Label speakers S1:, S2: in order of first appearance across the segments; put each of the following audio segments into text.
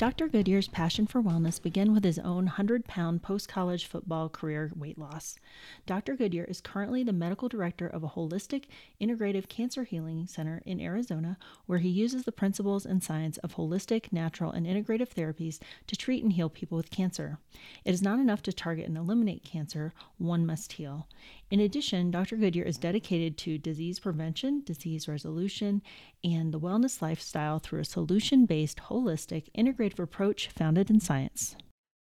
S1: Dr. Goodyear's passion for wellness began with his own 100 pound post college football career weight loss. Dr. Goodyear is currently the medical director of a holistic integrative cancer healing center in Arizona, where he uses the principles and science of holistic, natural, and integrative therapies to treat and heal people with cancer. It is not enough to target and eliminate cancer, one must heal. In addition, Dr. Goodyear is dedicated to disease prevention, disease resolution, and the wellness lifestyle through a solution based, holistic, integrative approach founded in science.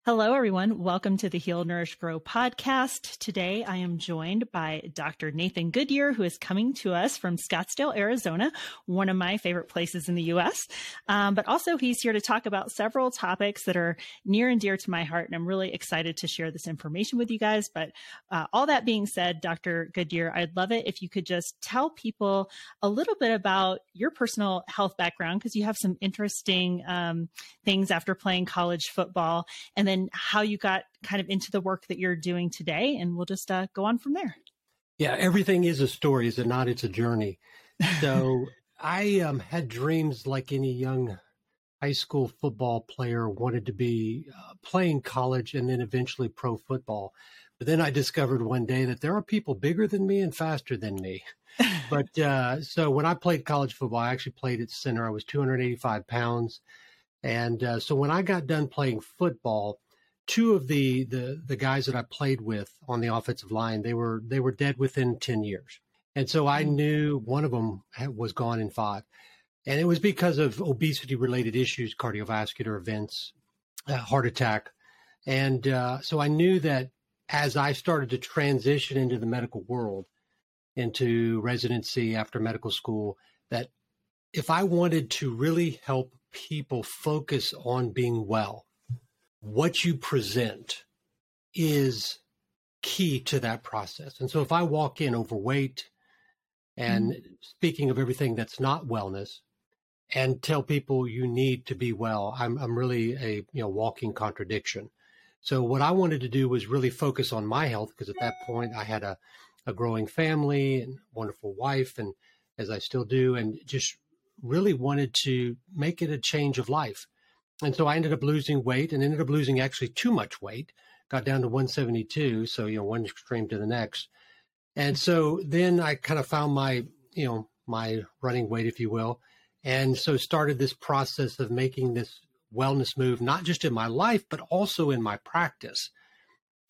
S1: Hello, everyone. Welcome to the Heal, Nourish, Grow podcast. Today, I am joined by Dr. Nathan Goodyear, who is coming to us from Scottsdale, Arizona, one of my favorite places in the U.S. Um, but also, he's here to talk about several topics that are near and dear to my heart, and I'm really excited to share this information with you guys. But uh, all that being said, Dr. Goodyear, I'd love it if you could just tell people a little bit about your personal health background, because you have some interesting um, things after playing college football, and then and how you got kind of into the work that you're doing today. And we'll just uh, go on from there.
S2: Yeah, everything is a story, is it not? It's a journey. So I um, had dreams like any young high school football player wanted to be uh, playing college and then eventually pro football. But then I discovered one day that there are people bigger than me and faster than me. but uh, so when I played college football, I actually played at center. I was 285 pounds. And uh, so when I got done playing football, two of the, the the guys that I played with on the offensive line, they were they were dead within ten years, and so I hmm. knew one of them was gone in five, and it was because of obesity related issues, cardiovascular events, uh, heart attack, and uh, so I knew that as I started to transition into the medical world, into residency after medical school, that if I wanted to really help people focus on being well what you present is key to that process. And so if I walk in overweight and mm-hmm. speaking of everything that's not wellness and tell people you need to be well, I'm, I'm really a, you know, walking contradiction. So what I wanted to do was really focus on my health because at that point I had a, a growing family and wonderful wife and as I still do and just really wanted to make it a change of life. And so I ended up losing weight and ended up losing actually too much weight, got down to 172. So, you know, one extreme to the next. And so then I kind of found my, you know, my running weight, if you will. And so started this process of making this wellness move, not just in my life, but also in my practice,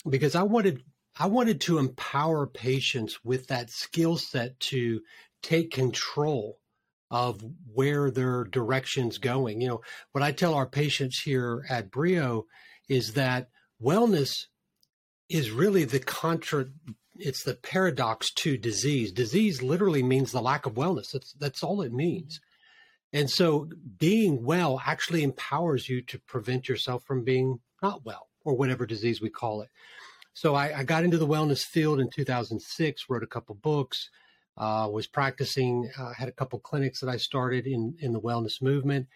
S2: because I wanted, I wanted to empower patients with that skill set to take control of where their direction's going. You know, what I tell our patients here at Brio is that wellness is really the contra it's the paradox to disease. Disease literally means the lack of wellness. That's that's all it means. Mm-hmm. And so being well actually empowers you to prevent yourself from being not well or whatever disease we call it. So I, I got into the wellness field in 2006, wrote a couple books, uh, was practicing, uh, had a couple clinics that I started in, in the wellness movement.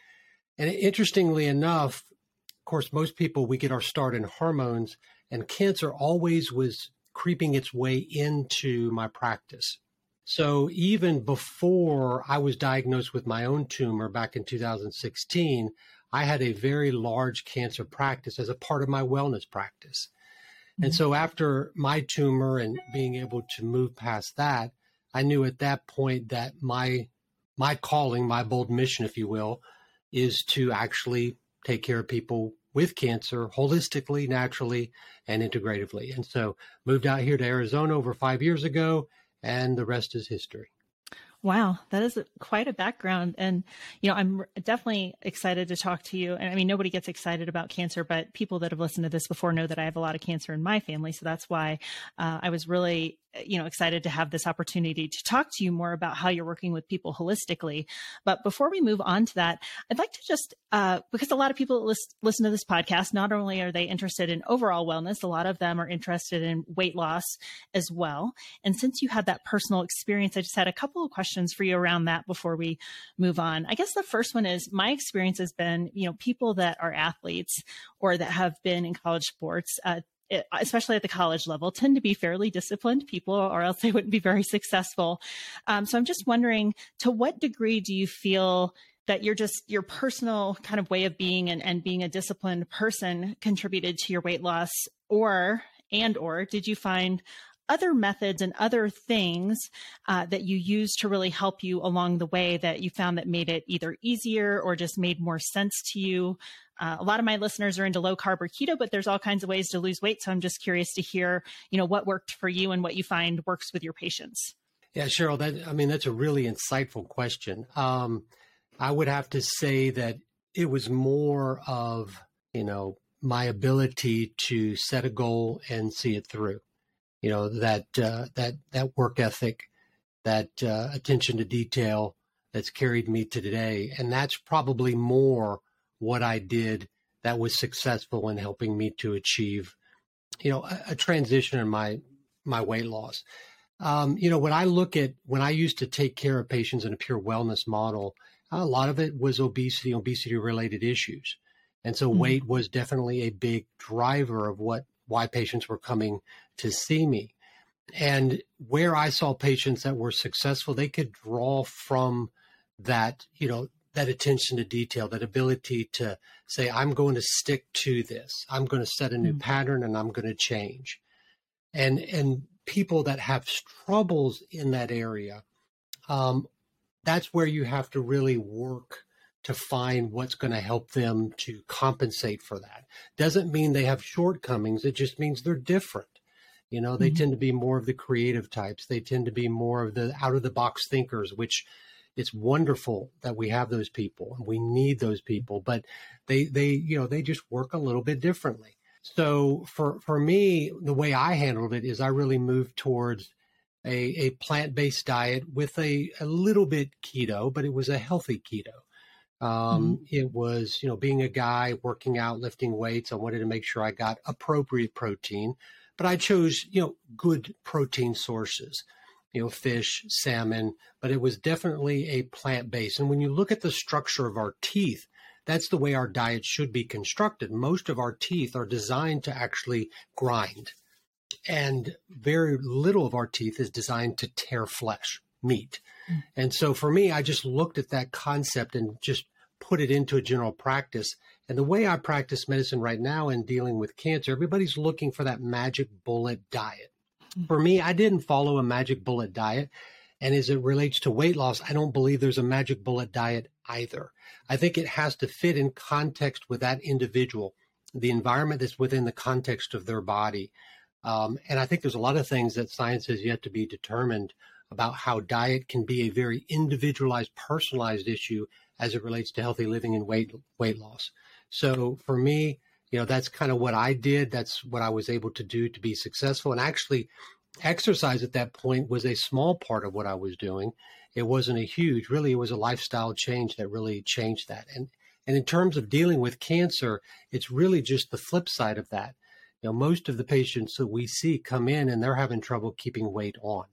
S2: And interestingly enough, of course, most people, we get our start in hormones, and cancer always was creeping its way into my practice. So even before I was diagnosed with my own tumor back in 2016, I had a very large cancer practice as a part of my wellness practice. Mm-hmm. And so after my tumor and being able to move past that, I knew at that point that my my calling, my bold mission, if you will, is to actually take care of people with cancer holistically, naturally, and integratively. And so moved out here to Arizona over five years ago, and the rest is history.
S1: Wow, that is quite a background. And, you know, I'm definitely excited to talk to you. And I mean, nobody gets excited about cancer, but people that have listened to this before know that I have a lot of cancer in my family. So that's why uh, I was really you know excited to have this opportunity to talk to you more about how you're working with people holistically but before we move on to that i'd like to just uh, because a lot of people list, listen to this podcast not only are they interested in overall wellness a lot of them are interested in weight loss as well and since you had that personal experience i just had a couple of questions for you around that before we move on i guess the first one is my experience has been you know people that are athletes or that have been in college sports uh, especially at the college level, tend to be fairly disciplined people, or else they wouldn't be very successful. Um, so I'm just wondering, to what degree do you feel that you're just your personal kind of way of being and, and being a disciplined person contributed to your weight loss, or and or did you find other methods and other things uh, that you use to really help you along the way that you found that made it either easier or just made more sense to you uh, a lot of my listeners are into low carb or keto, but there's all kinds of ways to lose weight. So I'm just curious to hear, you know, what worked for you and what you find works with your patients.
S2: Yeah, Cheryl, that I mean that's a really insightful question. Um, I would have to say that it was more of you know my ability to set a goal and see it through. You know that uh, that that work ethic, that uh, attention to detail that's carried me to today, and that's probably more what I did that was successful in helping me to achieve, you know, a, a transition in my my weight loss. Um, you know, when I look at when I used to take care of patients in a pure wellness model, a lot of it was obesity, obesity related issues, and so mm-hmm. weight was definitely a big driver of what why patients were coming to see me. And where I saw patients that were successful, they could draw from that, you know, that attention to detail, that ability to say, I'm going to stick to this. I'm going to set a new mm-hmm. pattern and I'm going to change. And, and people that have troubles in that area, um, that's where you have to really work to find what's going to help them to compensate for that. Doesn't mean they have shortcomings. It just means they're different. You know, they mm-hmm. tend to be more of the creative types. They tend to be more of the out of the box thinkers, which it's wonderful that we have those people and we need those people, but they they you know they just work a little bit differently. So for for me, the way I handled it is I really moved towards a, a plant based diet with a, a little bit keto, but it was a healthy keto. Um, mm-hmm. It was, you know, being a guy working out, lifting weights. I wanted to make sure I got appropriate protein, but I chose, you know, good protein sources you know, fish, salmon, but it was definitely a plant based. And when you look at the structure of our teeth, that's the way our diet should be constructed. Most of our teeth are designed to actually grind, and very little of our teeth is designed to tear flesh, meat. Mm. And so for me, I just looked at that concept and just put it into a general practice. And the way I practice medicine right now in dealing with cancer, everybody's looking for that magic bullet diet. For me, I didn't follow a magic bullet diet. And as it relates to weight loss, I don't believe there's a magic bullet diet either. I think it has to fit in context with that individual, the environment that's within the context of their body. Um, and I think there's a lot of things that science has yet to be determined about how diet can be a very individualized, personalized issue as it relates to healthy living and weight weight loss. So for me, you know that's kind of what i did. That's what i was able to do to be successful. And actually exercise at that point was a small part of what i was doing. It wasn't a huge really it was a lifestyle change that really changed that. And and in terms of dealing with cancer it's really just the flip side of that. You know most of the patients that we see come in and they're having trouble keeping weight on.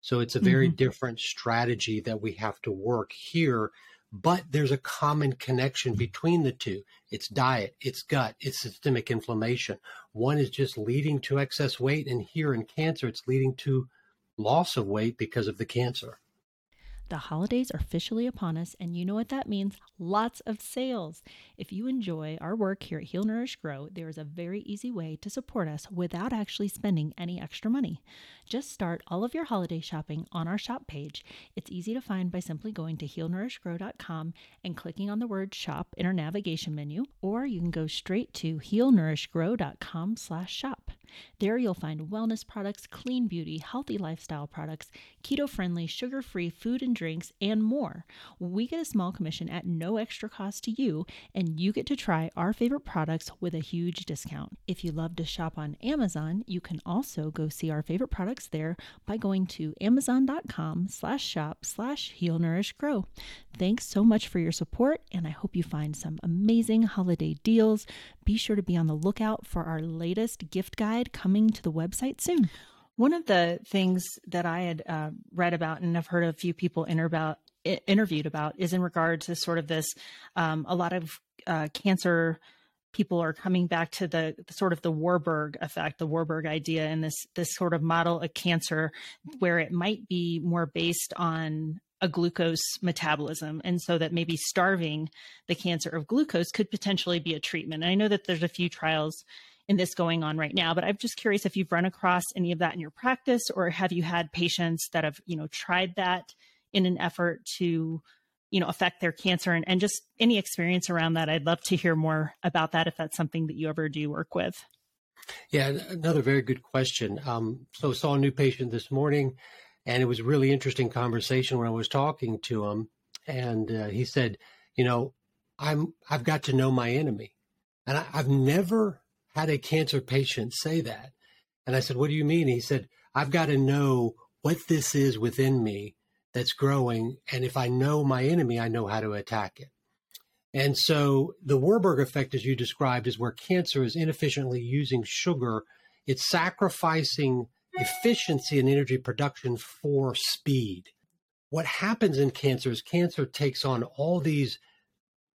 S2: So it's a very mm-hmm. different strategy that we have to work here but there's a common connection between the two. It's diet, it's gut, it's systemic inflammation. One is just leading to excess weight, and here in cancer, it's leading to loss of weight because of the cancer.
S1: The holidays are officially upon us, and you know what that means lots of sales. If you enjoy our work here at Heal Nourish Grow, there is a very easy way to support us without actually spending any extra money. Just start all of your holiday shopping on our shop page. It's easy to find by simply going to healnourishgrow.com and clicking on the word shop in our navigation menu, or you can go straight to healnourishgrow.com slash shop. There you'll find wellness products, clean beauty, healthy lifestyle products, keto friendly, sugar free food and drinks, and more. We get a small commission at no extra cost to you, and you get to try our favorite products with a huge discount. If you love to shop on Amazon, you can also go see our favorite products there by going to amazon.com slash shop slash heal nourish grow. Thanks so much for your support, and I hope you find some amazing holiday deals. Be sure to be on the lookout for our latest gift guide coming to the website soon. One of the things that I had uh, read about and I've heard a few people inter- about, interviewed about is in regard to sort of this um, a lot of uh, cancer people are coming back to the, the, sort of the Warburg effect, the Warburg idea, and this this sort of model of cancer where it might be more based on a glucose metabolism, and so that maybe starving the cancer of glucose could potentially be a treatment. And I know that there's a few trials in this going on right now, but I'm just curious if you've run across any of that in your practice, or have you had patients that have you know tried that in an effort to you know affect their cancer and, and just any experience around that i'd love to hear more about that if that's something that you ever do work with.
S2: Yeah another very good question. Um, so saw a new patient this morning and it was really interesting conversation when i was talking to him. And uh, he said you know i'm i've got to know my enemy. And I, i've never had a cancer patient say that. And i said what do you mean? He said i've got to know what this is within me that's growing. And if I know my enemy, I know how to attack it. And so the Warburg effect, as you described, is where cancer is inefficiently using sugar. It's sacrificing efficiency and energy production for speed. What happens in cancer is cancer takes on all these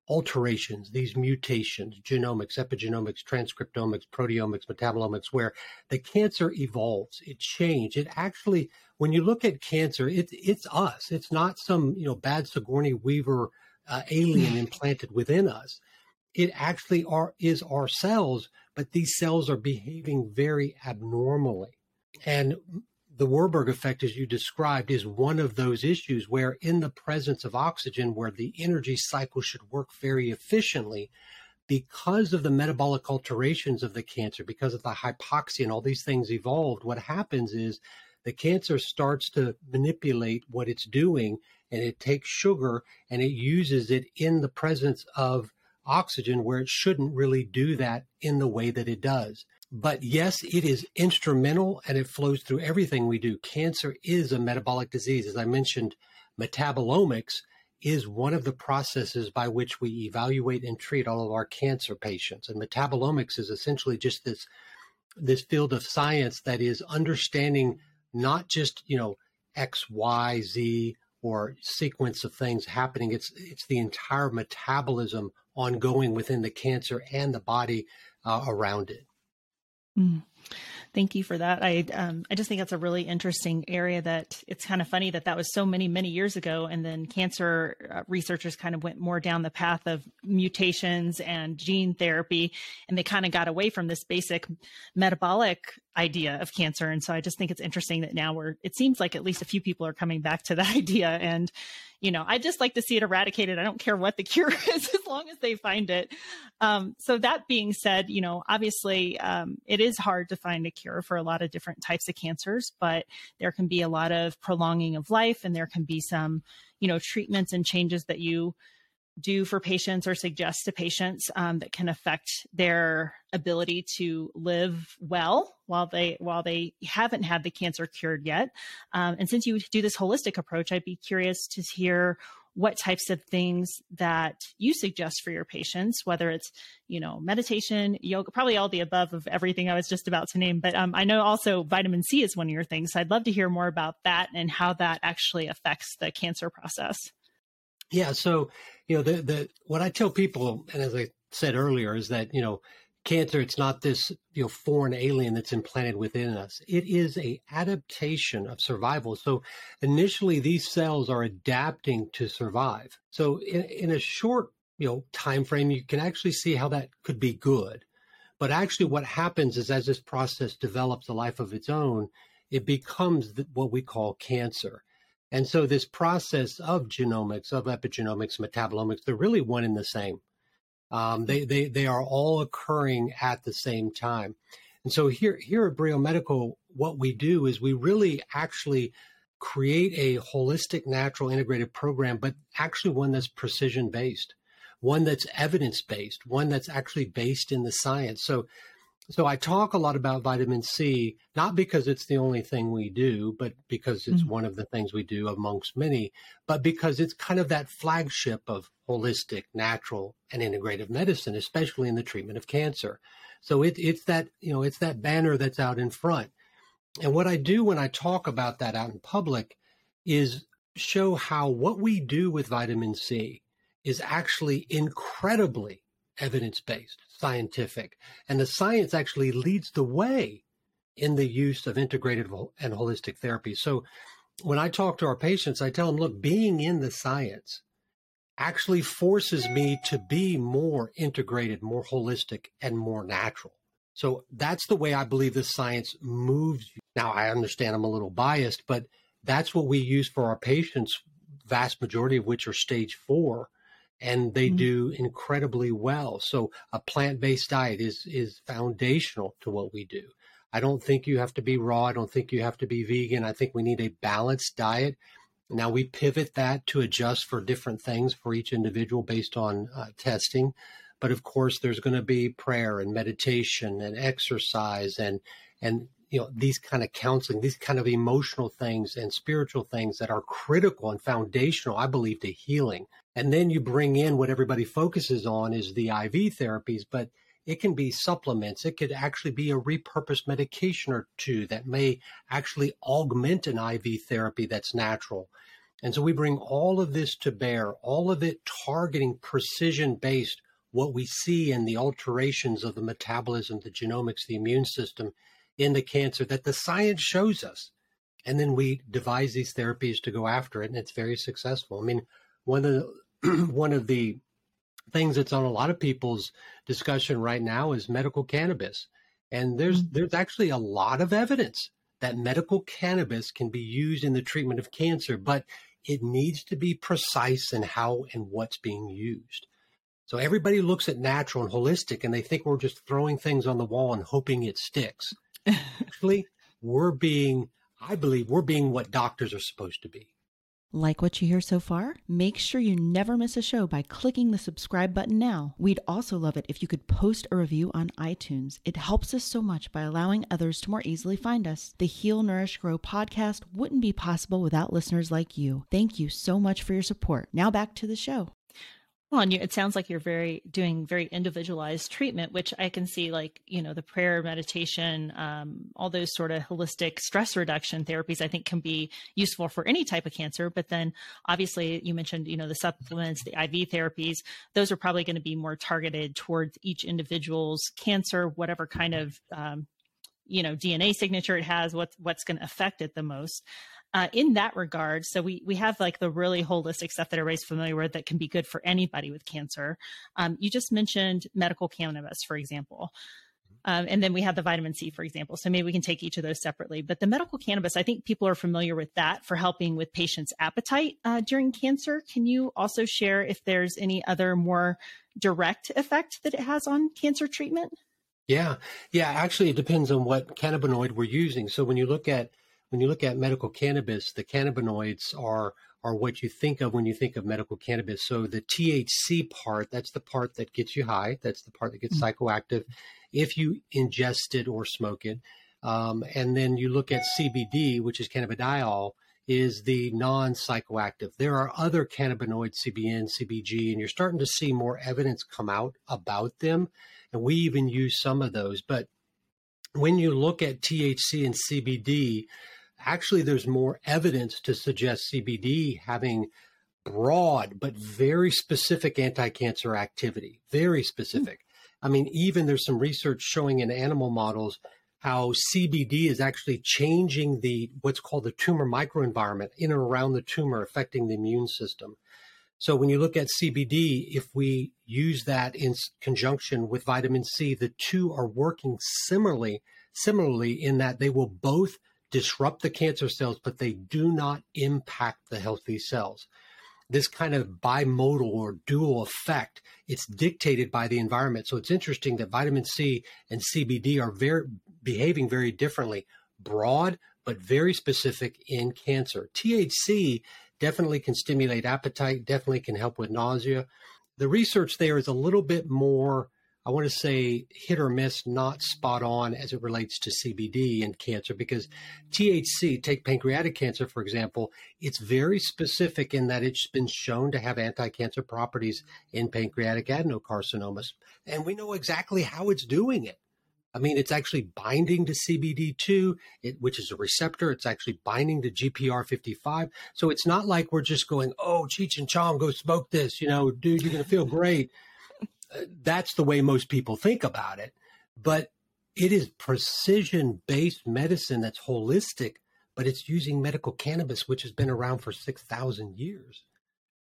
S2: alterations, these mutations, genomics, epigenomics, transcriptomics, proteomics, metabolomics, where the cancer evolves, it changes. It actually, when you look at cancer, it's it's us. It's not some you know bad Sigourney Weaver uh, alien implanted within us. It actually are is our cells, but these cells are behaving very abnormally. And the Warburg effect, as you described, is one of those issues where, in the presence of oxygen, where the energy cycle should work very efficiently, because of the metabolic alterations of the cancer, because of the hypoxia and all these things evolved, what happens is the cancer starts to manipulate what it's doing and it takes sugar and it uses it in the presence of oxygen where it shouldn't really do that in the way that it does. But yes, it is instrumental and it flows through everything we do. Cancer is a metabolic disease. As I mentioned, metabolomics is one of the processes by which we evaluate and treat all of our cancer patients. And metabolomics is essentially just this this field of science that is understanding not just, you know, X, Y, Z or sequence of things happening. It's it's the entire metabolism ongoing within the cancer and the body uh, around it.
S1: Mm. Thank you for that. I um, I just think that's a really interesting area. That it's kind of funny that that was so many many years ago, and then cancer uh, researchers kind of went more down the path of mutations and gene therapy, and they kind of got away from this basic metabolic idea of cancer. And so I just think it's interesting that now we're. It seems like at least a few people are coming back to that idea, and you know, I just like to see it eradicated. I don't care what the cure is as long as they find it. Um, so that being said, you know, obviously um, it is hard to find a cure for a lot of different types of cancers, but there can be a lot of prolonging of life and there can be some, you know, treatments and changes that you do for patients or suggest to patients um, that can affect their ability to live well while they while they haven't had the cancer cured yet. Um, and since you do this holistic approach, I'd be curious to hear what types of things that you suggest for your patients, whether it's you know meditation, yoga, probably all the above of everything I was just about to name. But um, I know also vitamin C is one of your things. So I'd love to hear more about that and how that actually affects the cancer process.
S2: Yeah. So, you know, the, the, what I tell people, and as I said earlier, is that, you know, cancer, it's not this, you know, foreign alien that's implanted within us. It is a adaptation of survival. So initially these cells are adapting to survive. So in, in a short, you know, time frame, you can actually see how that could be good. But actually what happens is as this process develops a life of its own, it becomes what we call cancer. And so this process of genomics, of epigenomics, metabolomics, they're really one and the same. Um, they, they, they are all occurring at the same time. And so here, here at Brio Medical, what we do is we really actually create a holistic, natural, integrated program, but actually one that's precision based, one that's evidence based, one that's actually based in the science. So so I talk a lot about vitamin C, not because it's the only thing we do, but because it's mm-hmm. one of the things we do amongst many, but because it's kind of that flagship of holistic, natural, and integrative medicine, especially in the treatment of cancer. So it, it's that, you know, it's that banner that's out in front. And what I do when I talk about that out in public is show how what we do with vitamin C is actually incredibly evidence based, scientific. And the science actually leads the way in the use of integrated and holistic therapy. So when I talk to our patients, I tell them, look, being in the science actually forces me to be more integrated, more holistic, and more natural. So that's the way I believe the science moves. Now, I understand I'm a little biased, but that's what we use for our patients, vast majority of which are stage four and they mm-hmm. do incredibly well. So a plant-based diet is is foundational to what we do. I don't think you have to be raw. I don't think you have to be vegan. I think we need a balanced diet. Now we pivot that to adjust for different things for each individual based on uh, testing. But of course, there's going to be prayer and meditation and exercise and and you know these kind of counseling, these kind of emotional things and spiritual things that are critical and foundational, I believe, to healing. And then you bring in what everybody focuses on is the IV therapies, but it can be supplements. It could actually be a repurposed medication or two that may actually augment an IV therapy that's natural. And so we bring all of this to bear, all of it targeting precision based what we see in the alterations of the metabolism, the genomics, the immune system in the cancer that the science shows us. And then we devise these therapies to go after it, and it's very successful. I mean, one of the one of the things that's on a lot of people's discussion right now is medical cannabis. And there's mm-hmm. there's actually a lot of evidence that medical cannabis can be used in the treatment of cancer, but it needs to be precise in how and what's being used. So everybody looks at natural and holistic and they think we're just throwing things on the wall and hoping it sticks. actually, we're being I believe we're being what doctors are supposed to be.
S1: Like what you hear so far? Make sure you never miss a show by clicking the subscribe button now. We'd also love it if you could post a review on iTunes. It helps us so much by allowing others to more easily find us. The Heal, Nourish, Grow podcast wouldn't be possible without listeners like you. Thank you so much for your support. Now back to the show. Well, and you, it sounds like you're very doing very individualized treatment, which I can see, like you know, the prayer, meditation, um, all those sort of holistic stress reduction therapies. I think can be useful for any type of cancer. But then, obviously, you mentioned you know the supplements, the IV therapies. Those are probably going to be more targeted towards each individual's cancer, whatever kind of um, you know DNA signature it has, what's what's going to affect it the most uh, in that regard, so we we have like the really holistic stuff that everybody's familiar with that can be good for anybody with cancer. Um, you just mentioned medical cannabis, for example. Um, and then we have the vitamin C, for example. So maybe we can take each of those separately. But the medical cannabis, I think people are familiar with that for helping with patients' appetite uh, during cancer. Can you also share if there's any other more direct effect that it has on cancer treatment?
S2: Yeah, yeah. Actually, it depends on what cannabinoid we're using. So when you look at when you look at medical cannabis, the cannabinoids are are what you think of when you think of medical cannabis. So the THC part, that's the part that gets you high. That's the part that gets mm-hmm. psychoactive if you ingest it or smoke it. Um, and then you look at CBD, which is cannabidiol, is the non-psychoactive. There are other cannabinoids, CBN, CBG, and you're starting to see more evidence come out about them. And we even use some of those. But when you look at THC and CBD, actually there's more evidence to suggest CBD having broad but very specific anti-cancer activity, very specific. Mm. I mean, even there's some research showing in animal models how CBD is actually changing the what's called the tumor microenvironment in and around the tumor, affecting the immune system. So when you look at CBD, if we use that in conjunction with vitamin C, the two are working similarly, similarly in that they will both disrupt the cancer cells, but they do not impact the healthy cells. this kind of bimodal or dual effect. It's dictated by the environment. So it's interesting that vitamin C and CBD are very behaving very differently, broad but very specific in cancer. THC definitely can stimulate appetite, definitely can help with nausea. The research there is a little bit more I want to say hit or miss, not spot on as it relates to CBD and cancer because THC, take pancreatic cancer, for example, it's very specific in that it's been shown to have anti cancer properties in pancreatic adenocarcinomas. And we know exactly how it's doing it. I mean, it's actually binding to CBD2, it, which is a receptor. It's actually binding to GPR55. So it's not like we're just going, oh, Cheech and Chong, go smoke this. You know, dude, you're going to feel great that's the way most people think about it. But it is precision based medicine that's holistic, but it's using medical cannabis, which has been around for 6,000 years.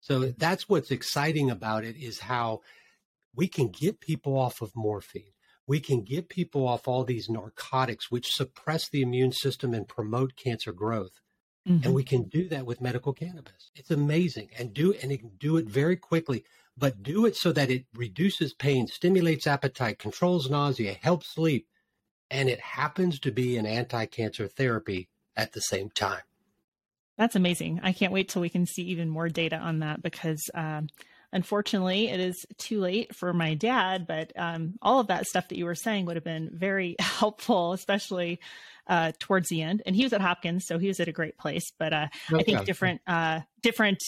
S2: So that's what's exciting about it is how we can get people off of morphine. We can get people off all these narcotics, which suppress the immune system and promote cancer growth. Mm-hmm. And we can do that with medical cannabis. It's amazing and do and it can do it very quickly but do it so that it reduces pain, stimulates appetite, controls nausea, helps sleep, and it happens to be an anti cancer therapy at the same time.
S1: That's amazing. I can't wait till we can see even more data on that because um, unfortunately it is too late for my dad. But um, all of that stuff that you were saying would have been very helpful, especially uh, towards the end. And he was at Hopkins, so he was at a great place. But uh, okay. I think different, uh, different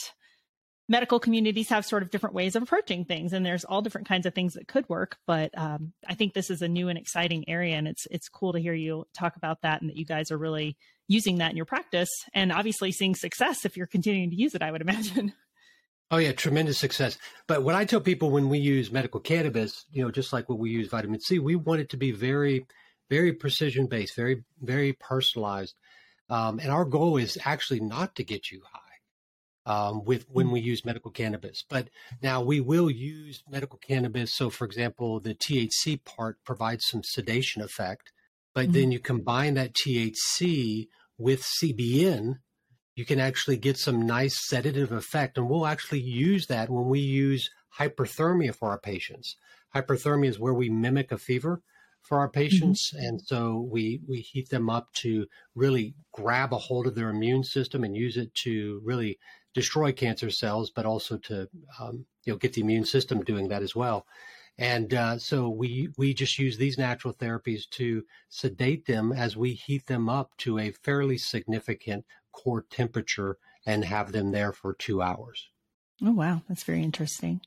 S1: medical communities have sort of different ways of approaching things and there's all different kinds of things that could work but um, i think this is a new and exciting area and it's it's cool to hear you talk about that and that you guys are really using that in your practice and obviously seeing success if you're continuing to use it i would imagine.
S2: Oh yeah tremendous success. But what i tell people when we use medical cannabis you know just like what we use vitamin c we want it to be very very precision based very very personalized um, and our goal is actually not to get you high um, with when we use medical cannabis. But now we will use medical cannabis. So, for example, the THC part provides some sedation effect, but mm-hmm. then you combine that THC with CBN, you can actually get some nice sedative effect. And we'll actually use that when we use hyperthermia for our patients. Hyperthermia is where we mimic a fever for our mm-hmm. patients mm-hmm. and so we we heat them up to really grab a hold of their immune system and use it to really destroy cancer cells, but also to um, you know get the immune system doing that as well. And uh, so we we just use these natural therapies to sedate them as we heat them up to a fairly significant core temperature and have them there for two hours.
S1: Oh wow, that's very interesting.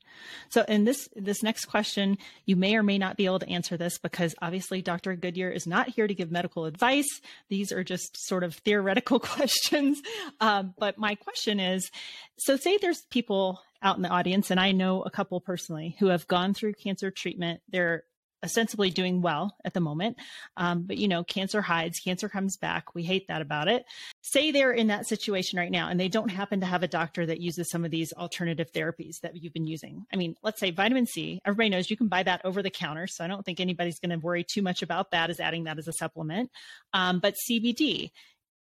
S1: So in this this next question, you may or may not be able to answer this because obviously Dr. Goodyear is not here to give medical advice. These are just sort of theoretical questions. Um, but my question is, so say there's people out in the audience, and I know a couple personally who have gone through cancer treatment. They're ostensibly doing well at the moment. Um, but you know, cancer hides, cancer comes back. We hate that about it. Say they're in that situation right now and they don't happen to have a doctor that uses some of these alternative therapies that you've been using. I mean, let's say vitamin C, everybody knows you can buy that over the counter. So I don't think anybody's going to worry too much about that as adding that as a supplement. Um, but CBD,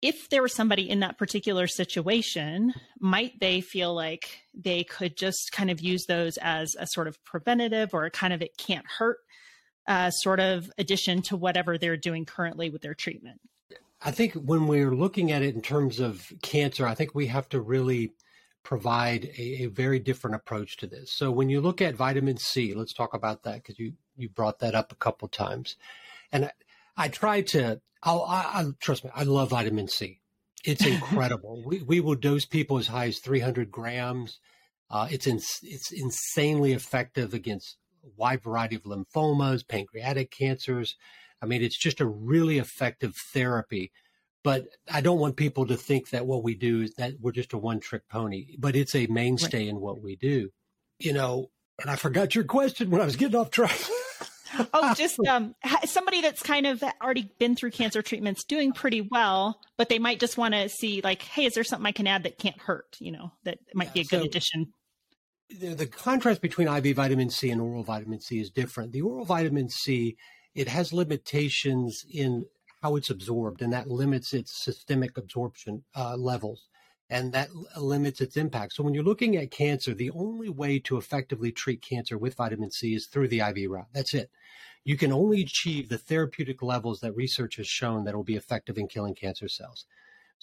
S1: if there was somebody in that particular situation, might they feel like they could just kind of use those as a sort of preventative or a kind of it can't hurt uh, sort of addition to whatever they're doing currently with their treatment?
S2: I think when we're looking at it in terms of cancer, I think we have to really provide a, a very different approach to this. So when you look at vitamin C, let's talk about that because you you brought that up a couple times, and I, I try to. I'll, I, I trust me. I love vitamin C. It's incredible. we we will dose people as high as 300 grams. Uh, it's in, it's insanely effective against wide variety of lymphomas, pancreatic cancers. I mean, it's just a really effective therapy. But I don't want people to think that what we do is that we're just a one trick pony, but it's a mainstay right. in what we do. You know, and I forgot your question when I was getting off track.
S1: oh, just um, somebody that's kind of already been through cancer treatments, doing pretty well, but they might just want to see, like, hey, is there something I can add that can't hurt? You know, that might be a good so, addition
S2: the, the contrast between IV vitamin C and oral vitamin C is different. The oral vitamin C, it has limitations in how it's absorbed, and that limits its systemic absorption uh, levels. and that limits its impact. So when you're looking at cancer, the only way to effectively treat cancer with vitamin C is through the IV route. That's it. You can only achieve the therapeutic levels that research has shown that will be effective in killing cancer cells.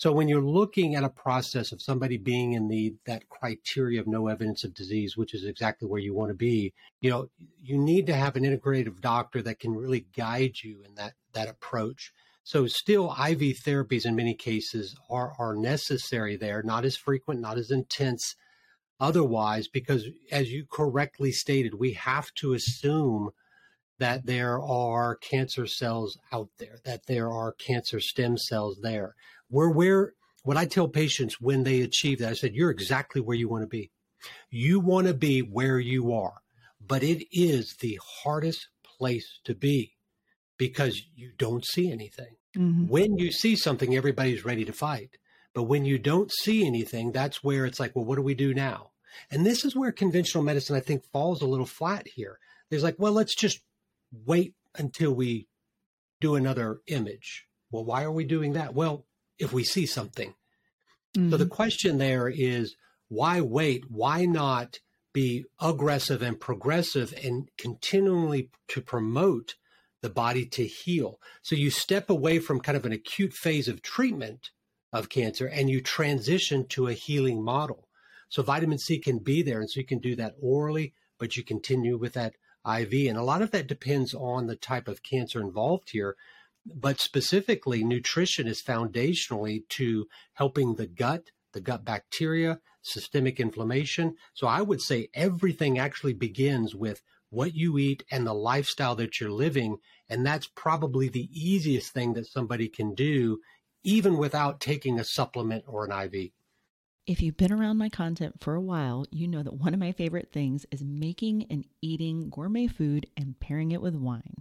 S2: So when you're looking at a process of somebody being in the that criteria of no evidence of disease, which is exactly where you want to be, you know, you need to have an integrative doctor that can really guide you in that that approach. So still IV therapies in many cases are are necessary there, not as frequent, not as intense otherwise because as you correctly stated, we have to assume that there are cancer cells out there, that there are cancer stem cells there. Where where what I tell patients when they achieve that, I said, you're exactly where you want to be. You want to be where you are, but it is the hardest place to be because you don't see anything. Mm-hmm. When you see something, everybody's ready to fight. But when you don't see anything, that's where it's like, well, what do we do now? And this is where conventional medicine, I think, falls a little flat here. There's like, well, let's just wait until we do another image. Well, why are we doing that? Well, if we see something. Mm-hmm. So the mm-hmm. question there is why wait? Why not be aggressive and progressive and continually to promote the body to heal? So you step away from kind of an acute phase of treatment of cancer and you transition to a healing model. So vitamin C can be there. And so you can do that orally, but you continue with that IV. And a lot of that depends on the type of cancer involved here but specifically nutrition is foundationally to helping the gut the gut bacteria systemic inflammation so i would say everything actually begins with what you eat and the lifestyle that you're living and that's probably the easiest thing that somebody can do even without taking a supplement or an iv
S1: if you've been around my content for a while, you know that one of my favorite things is making and eating gourmet food and pairing it with wine.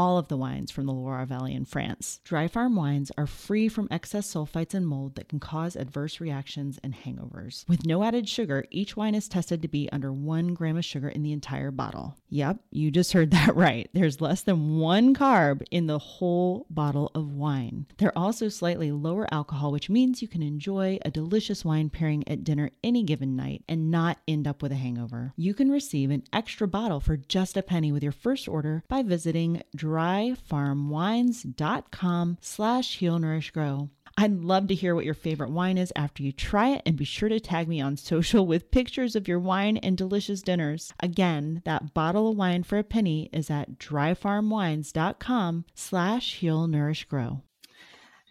S1: all of the wines from the Loire Valley in France. Dry farm wines are free from excess sulfites and mold that can cause adverse reactions and hangovers. With no added sugar, each wine is tested to be under one gram of sugar in the entire bottle. Yep, you just heard that right. There's less than one carb in the whole bottle of wine. They're also slightly lower alcohol, which means you can enjoy a delicious wine pairing at dinner any given night and not end up with a hangover. You can receive an extra bottle for just a penny with your first order by visiting dryfarmwines.com slash heal nourish grow. I'd love to hear what your favorite wine is after you try it and be sure to tag me on social with pictures of your wine and delicious dinners. Again, that bottle of wine for a penny is at dryfarmwines.com slash heal nourish grow.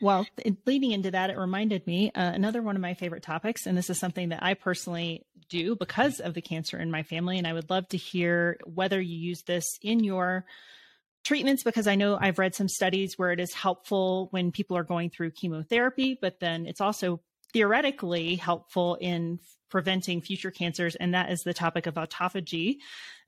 S1: Well, leading into that, it reminded me uh, another one of my favorite topics, and this is something that I personally do because of the cancer in my family, and I would love to hear whether you use this in your treatments because I know I've read some studies where it is helpful when people are going through chemotherapy, but then it's also theoretically helpful in preventing future cancers. And that is the topic of autophagy.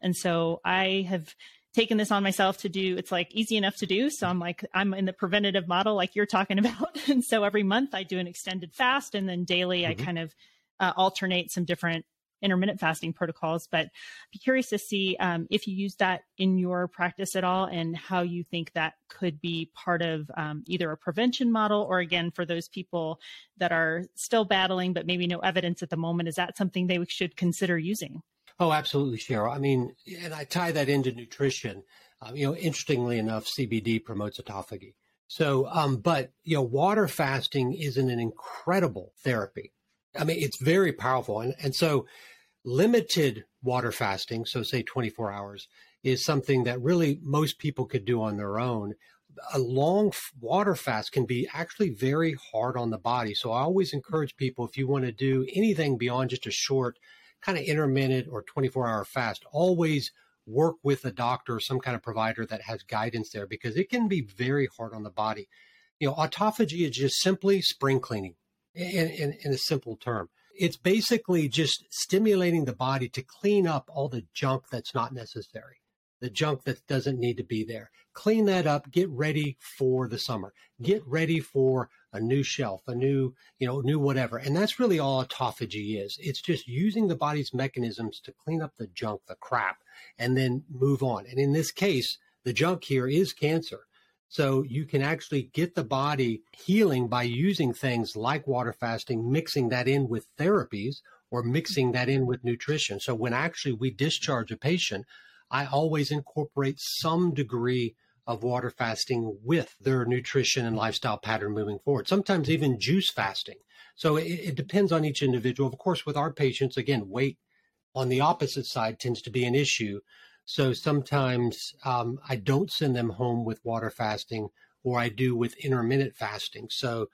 S1: And so I have taken this on myself to do it's like easy enough to do so i'm like i'm in the preventative model like you're talking about and so every month i do an extended fast and then daily mm-hmm. i kind of uh, alternate some different intermittent fasting protocols. But be curious to see um, if you use that in your practice at all and how you think that could be part of um, either a prevention model or, again, for those people that are still battling but maybe no evidence at the moment, is that something they should consider using?
S2: Oh, absolutely, Cheryl. I mean, and I tie that into nutrition. Um, you know, interestingly enough, CBD promotes autophagy. So, um, but you know, water fasting is an, an incredible therapy. I mean, it's very powerful, and and so Limited water fasting, so say 24 hours, is something that really most people could do on their own. A long water fast can be actually very hard on the body. So I always encourage people if you want to do anything beyond just a short, kind of intermittent or 24 hour fast, always work with a doctor or some kind of provider that has guidance there because it can be very hard on the body. You know, autophagy is just simply spring cleaning in, in, in a simple term. It's basically just stimulating the body to clean up all the junk that's not necessary, the junk that doesn't need to be there. Clean that up, get ready for the summer. Get ready for a new shelf, a new, you know, new whatever. And that's really all autophagy is. It's just using the body's mechanisms to clean up the junk, the crap, and then move on. And in this case, the junk here is cancer. So you can actually get the body healing by using things like water fasting, mixing that in with therapies or mixing that in with nutrition. So when actually we discharge a patient, I always incorporate some degree of water fasting with their nutrition and lifestyle pattern moving forward. Sometimes even juice fasting. So it, it, depends on each individual. Of course, with our patients, again, weight on the opposite side tends to be an issue. So sometimes um, I don't send them home with water fasting, or I do with intermittent fasting. So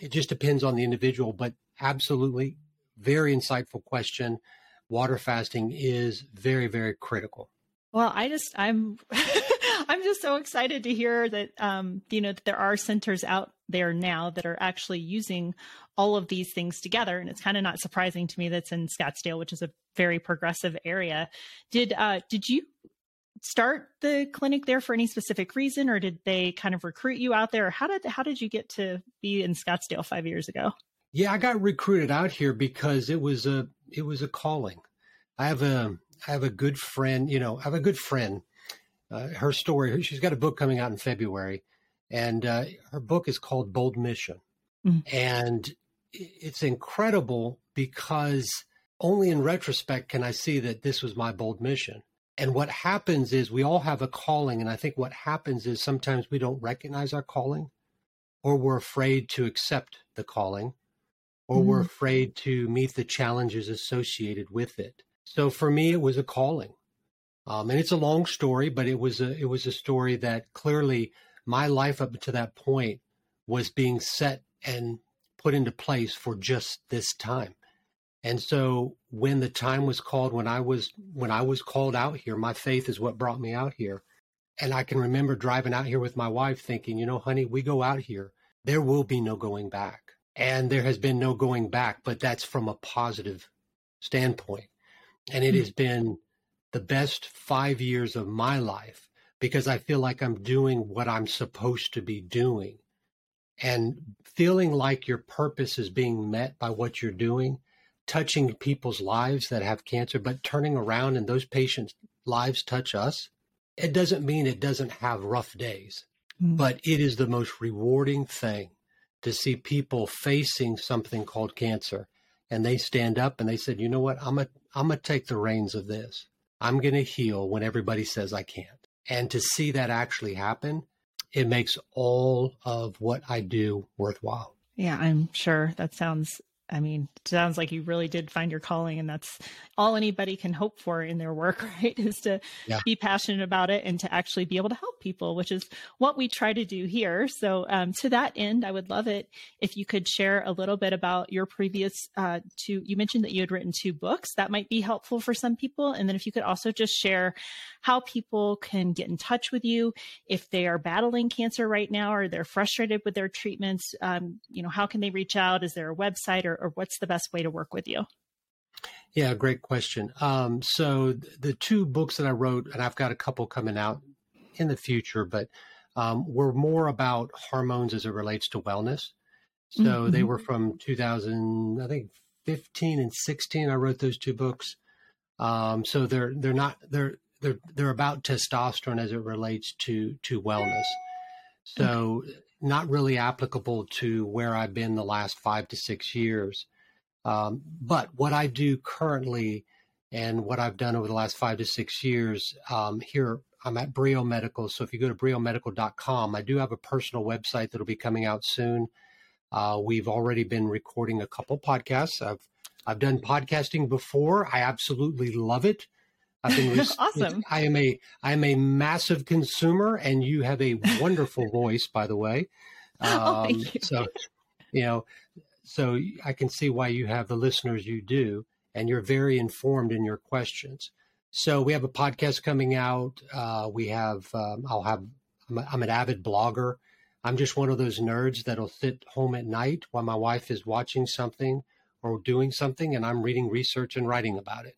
S2: it just depends on the individual, but absolutely very insightful question. Water fasting is very, very critical.
S1: Well, I just I'm I'm just so excited to hear that um, you know that there are centers out there now that are actually using all of these things together, and it's kind of not surprising to me that's in Scottsdale, which is a very progressive area. Did uh, did you start the clinic there for any specific reason, or did they kind of recruit you out there? How did how did you get to be in Scottsdale five years ago?
S2: Yeah, I got recruited out here because it was a it was a calling. I have a I have a good friend, you know, I have a good friend. Uh, her story, she's got a book coming out in February, and uh, her book is called Bold Mission. Mm-hmm. And it's incredible because only in retrospect can I see that this was my bold mission. And what happens is we all have a calling. And I think what happens is sometimes we don't recognize our calling, or we're afraid to accept the calling, or mm-hmm. we're afraid to meet the challenges associated with it. So for me, it was a calling. Um, and it's a long story, but it was a it was a story that clearly my life up to that point was being set and put into place for just this time. And so when the time was called, when I was when I was called out here, my faith is what brought me out here. And I can remember driving out here with my wife thinking, you know, honey, we go out here, there will be no going back. And there has been no going back, but that's from a positive standpoint. And it mm-hmm. has been the best five years of my life because I feel like I'm doing what I'm supposed to be doing. And feeling like your purpose is being met by what you're doing, touching people's lives that have cancer, but turning around and those patients' lives touch us, it doesn't mean it doesn't have rough days, mm-hmm. but it is the most rewarding thing to see people facing something called cancer and they stand up and they said, you know what, I'm a I'm going to take the reins of this. I'm going to heal when everybody says I can't. And to see that actually happen, it makes all of what I do worthwhile.
S1: Yeah, I'm sure that sounds I mean, sounds like you really did find your calling, and that's all anybody can hope for in their work, right? Is to yeah. be passionate about it and to actually be able to help people, which is what we try to do here. So, um, to that end, I would love it if you could share a little bit about your previous uh, two. You mentioned that you had written two books. That might be helpful for some people, and then if you could also just share how people can get in touch with you if they are battling cancer right now or they're frustrated with their treatments. Um, you know, how can they reach out? Is there a website or, or what's the best way to work with you?
S2: Yeah, great question. Um, so the two books that I wrote, and I've got a couple coming out in the future, but um, were more about hormones as it relates to wellness. So mm-hmm. they were from 2000, I think 15 and 16. I wrote those two books. Um, so they're they're not they're they're they're about testosterone as it relates to to wellness. So okay. Not really applicable to where I've been the last five to six years. Um, but what I do currently and what I've done over the last five to six years um, here, I'm at Brio Medical. So if you go to briomedical.com, I do have a personal website that'll be coming out soon. Uh, we've already been recording a couple podcasts. I've I've done podcasting before. I absolutely love it.
S1: I've been awesome.
S2: I am a I am a massive consumer, and you have a wonderful voice, by the way.
S1: Um, oh, thank um, you.
S2: So, you know, so I can see why you have the listeners you do, and you're very informed in your questions. So we have a podcast coming out. Uh, we have um, I'll have I'm, a, I'm an avid blogger. I'm just one of those nerds that'll sit home at night while my wife is watching something or doing something, and I'm reading research and writing about it.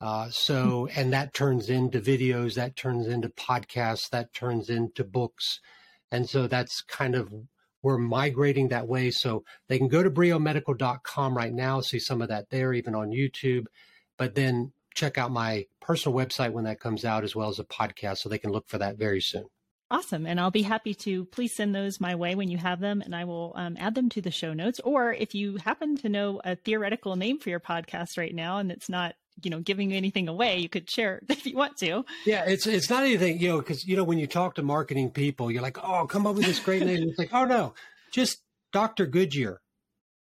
S2: Uh, so, and that turns into videos, that turns into podcasts, that turns into books. And so that's kind of, we're migrating that way. So they can go to briomedical.com right now, see some of that there, even on YouTube. But then check out my personal website when that comes out, as well as a podcast, so they can look for that very soon.
S1: Awesome. And I'll be happy to please send those my way when you have them, and I will um, add them to the show notes. Or if you happen to know a theoretical name for your podcast right now and it's not you know giving anything away you could share if you want to.
S2: Yeah it's it's not anything you know because you know when you talk to marketing people you're like oh come up with this great name. It's like oh no just dr goodyear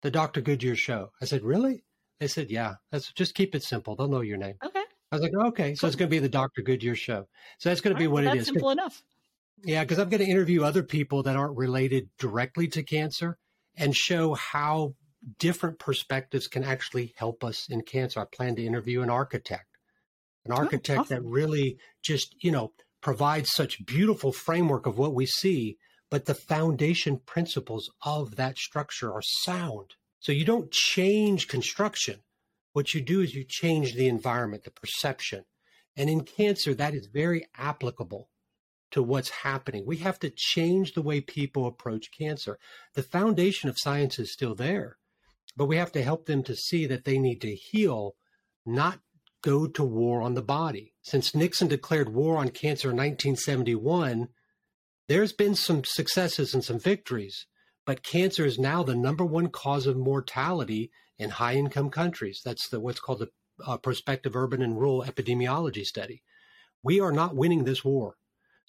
S2: the dr goodyear show. I said really? They said yeah that's just keep it simple they'll know your name.
S1: Okay.
S2: I was like okay so cool. it's going to be the dr goodyear show. So that's going to be what
S1: well,
S2: it is
S1: simple enough.
S2: Yeah because i'm going to interview other people that aren't related directly to cancer and show how different perspectives can actually help us in cancer. I plan to interview an architect, an oh, architect oh, awesome. that really just, you know, provides such beautiful framework of what we see, but the foundation principles of that structure are sound. So you don't change construction. What you do is you change the environment, the perception. And in cancer, that is very applicable to what's happening. We have to change the way people approach cancer. The foundation of science is still there but we have to help them to see that they need to heal, not go to war on the body. Since Nixon declared war on cancer in 1971, there's been some successes and some victories, but cancer is now the number one cause of mortality in high income countries. That's the, what's called the uh, prospective urban and rural epidemiology study. We are not winning this war.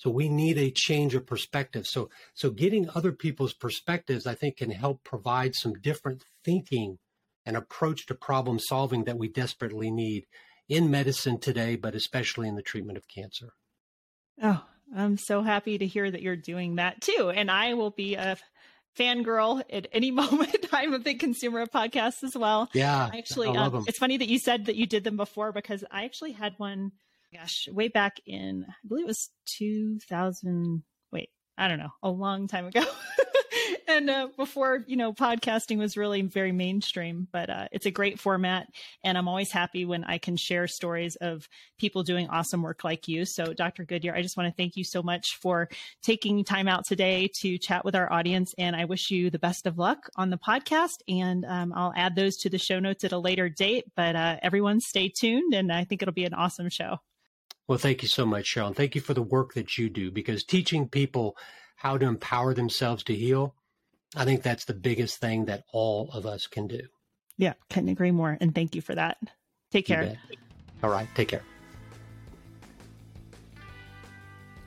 S2: So we need a change of perspective. So so getting other people's perspectives, I think, can help provide some different thinking and approach to problem solving that we desperately need in medicine today, but especially in the treatment of cancer.
S1: Oh, I'm so happy to hear that you're doing that too. And I will be a fangirl at any moment. I'm a big consumer of podcasts as well.
S2: Yeah.
S1: I actually, I um, it's funny that you said that you did them before because I actually had one gosh, way back in, I believe it was 2000. Wait, I don't know, a long time ago. and uh, before you know podcasting was really very mainstream but uh, it's a great format and i'm always happy when i can share stories of people doing awesome work like you so dr goodyear i just want to thank you so much for taking time out today to chat with our audience and i wish you the best of luck on the podcast and um, i'll add those to the show notes at a later date but uh, everyone stay tuned and i think it'll be an awesome show
S2: well, thank you so much, Sharon. Thank you for the work that you do because teaching people how to empower themselves to heal, I think that's the biggest thing that all of us can do.
S1: Yeah, couldn't agree more. And thank you for that. Take care.
S2: All right, take care.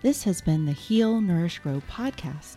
S1: This has been the Heal, Nourish, Grow podcast.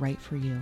S1: right for you.